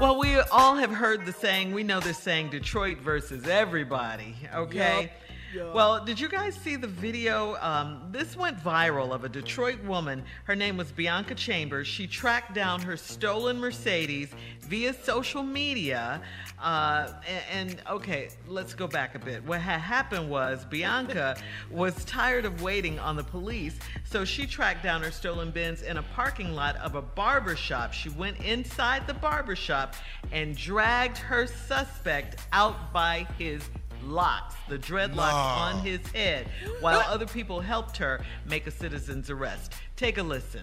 Well, we all have heard the saying, we know this saying, Detroit versus everybody, okay? Yup. Well, did you guys see the video? Um, this went viral of a Detroit woman. Her name was Bianca Chambers. She tracked down her stolen Mercedes via social media. Uh, and, and okay, let's go back a bit. What had happened was Bianca was tired of waiting on the police, so she tracked down her stolen Benz in a parking lot of a barber shop. She went inside the barber shop and dragged her suspect out by his locks, the dreadlocks Nah. on his head, while other people helped her make a citizen's arrest. Take a listen.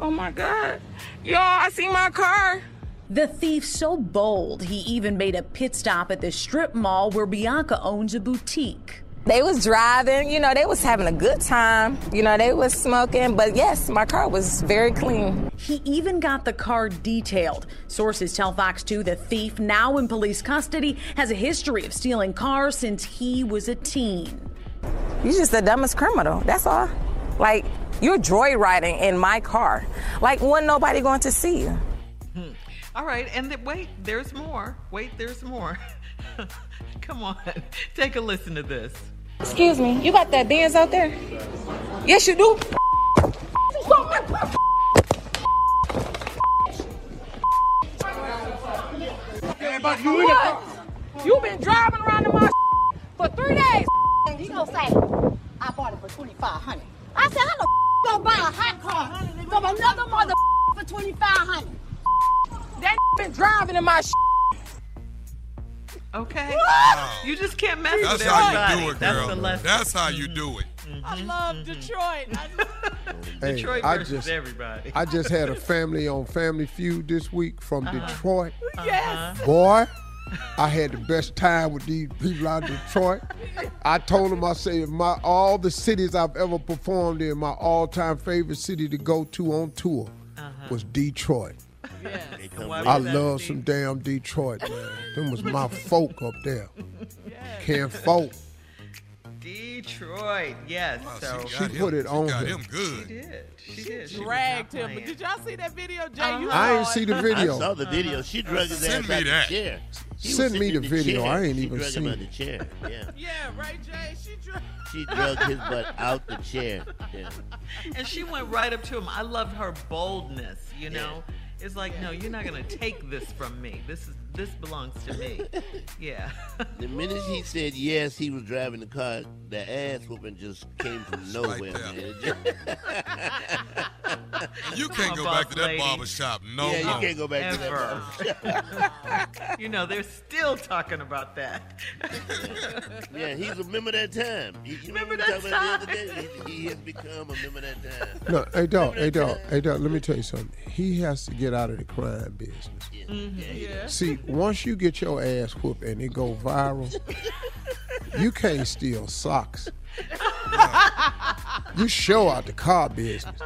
Oh my God. Y'all, I see my car. The thief so bold, he even made a pit stop at the strip mall where Bianca owns a boutique. They was driving, you know, they was having a good time. You know, they was smoking, but yes, my car was very clean. He even got the car detailed. Sources tell Fox 2 the thief, now in police custody, has a history of stealing cars since he was a teen. You just the dumbest criminal. That's all. Like you're joyriding in my car. Like when nobody going to see you. Hmm. All right, and th- wait, there's more. Wait, there's more. Come on, take a listen to this. Excuse me, you got that Benz out there? Yes, you do. Everybody, you in the car. You been driving around in my for three days. He gonna say, I bought it for twenty five hundred. I said, how the gonna buy a hot car from another mother for twenty five hundred? That been driving in my Okay. You just can't mess That's with everybody. That's how everybody. you do it, That's girl. the. That's how you do it. I love Detroit. Hey, Detroit I versus just, everybody. I just had a family on Family Feud this week from Uh-huh. Detroit. Yes. Boy, I had the best time with these people out of Detroit. I told them, I said, my all the cities I've ever performed in, my all-time favorite city to go to on tour Uh-huh. was Detroit. They come I with- love some damn Detroit, man. Them was my folk up there. Ken Folk. Detroit, yes. so She put it on got him. him good. She did. She. She was Dragged not him. But playing. did y'all see that video, Jay? Uh-huh. You I ain't saw see the video. I saw the video. She drug his Send ass me out that. the chair. He Send me sitting the video. chair. I ain't she even seen him out it. the chair. Yeah. Yeah, right, Jay. She drug. She drug his butt out the chair. Yeah. And she went right up to him. I loved her boldness, you know? It's like, no, you're not gonna take this from me. This is this belongs to me. Yeah. The minute he said yes, he was driving the car. The ass whooping just came from nowhere, there. man. You can't go back to that lady. barber shop no yeah, more. you can't go back to that. barber you know, they're still talking about that. Yeah, he's a member of that time. You, you remember, Remember that talked about the other day? He, he has become a member of that time. No, hey dog, hey dog, hey dog. Let me tell you something. He has to get out of the crime business. Yeah. Mm-hmm. See, once you get your ass whooped and it go viral, you can't steal socks. You show out the car business,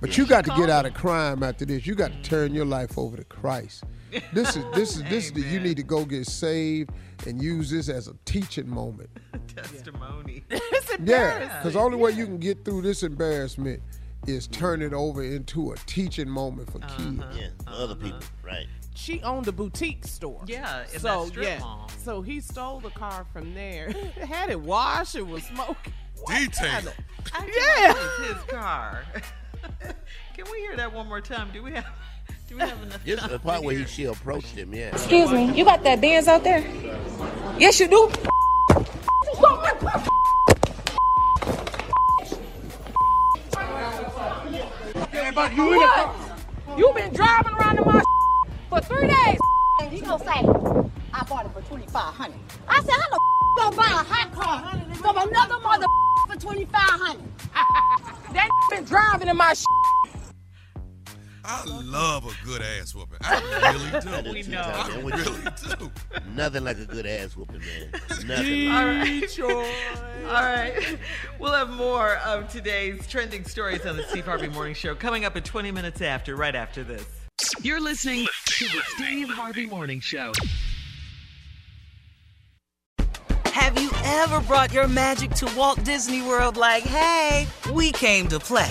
but you got to get out of crime after this. You got to turn your life over to Christ. This is this is this is the, you need to go get saved and use this as a teaching moment. Testimony. It's Yeah, because the only way you can get through this embarrassment is turn it over into a teaching moment for uh-huh. kids. Yeah, for other uh-huh. people, right? She owned a boutique store. Yeah, in so that strip yeah, mall. so he stole the car from there, had it washed, it was smoking. What Detail. I Yeah. yeah. It's his car. Can we hear that one more time? Do we have do we have enough Just time the part to where he she approached him, yeah. Excuse me, you got that Benz out there? Yes, you do. Everybody, you in the car. You been driving around in my for three days. And he gonna say, I bought it for twenty five hundred. I said, how the gonna buy a hot car from another mother for twenty five hundred? That been driving in my I love a good ass whooping. I really do. We know. I And with really you, do. nothing like a good ass whooping, man. Nothing. All right. All right. We'll have more of today's trending stories on the Steve Harvey Morning Show coming up at 20 minutes after, right after this. You're listening to the Steve Harvey Morning Show. Have you ever brought your magic to Walt Disney World like, hey, we came to play?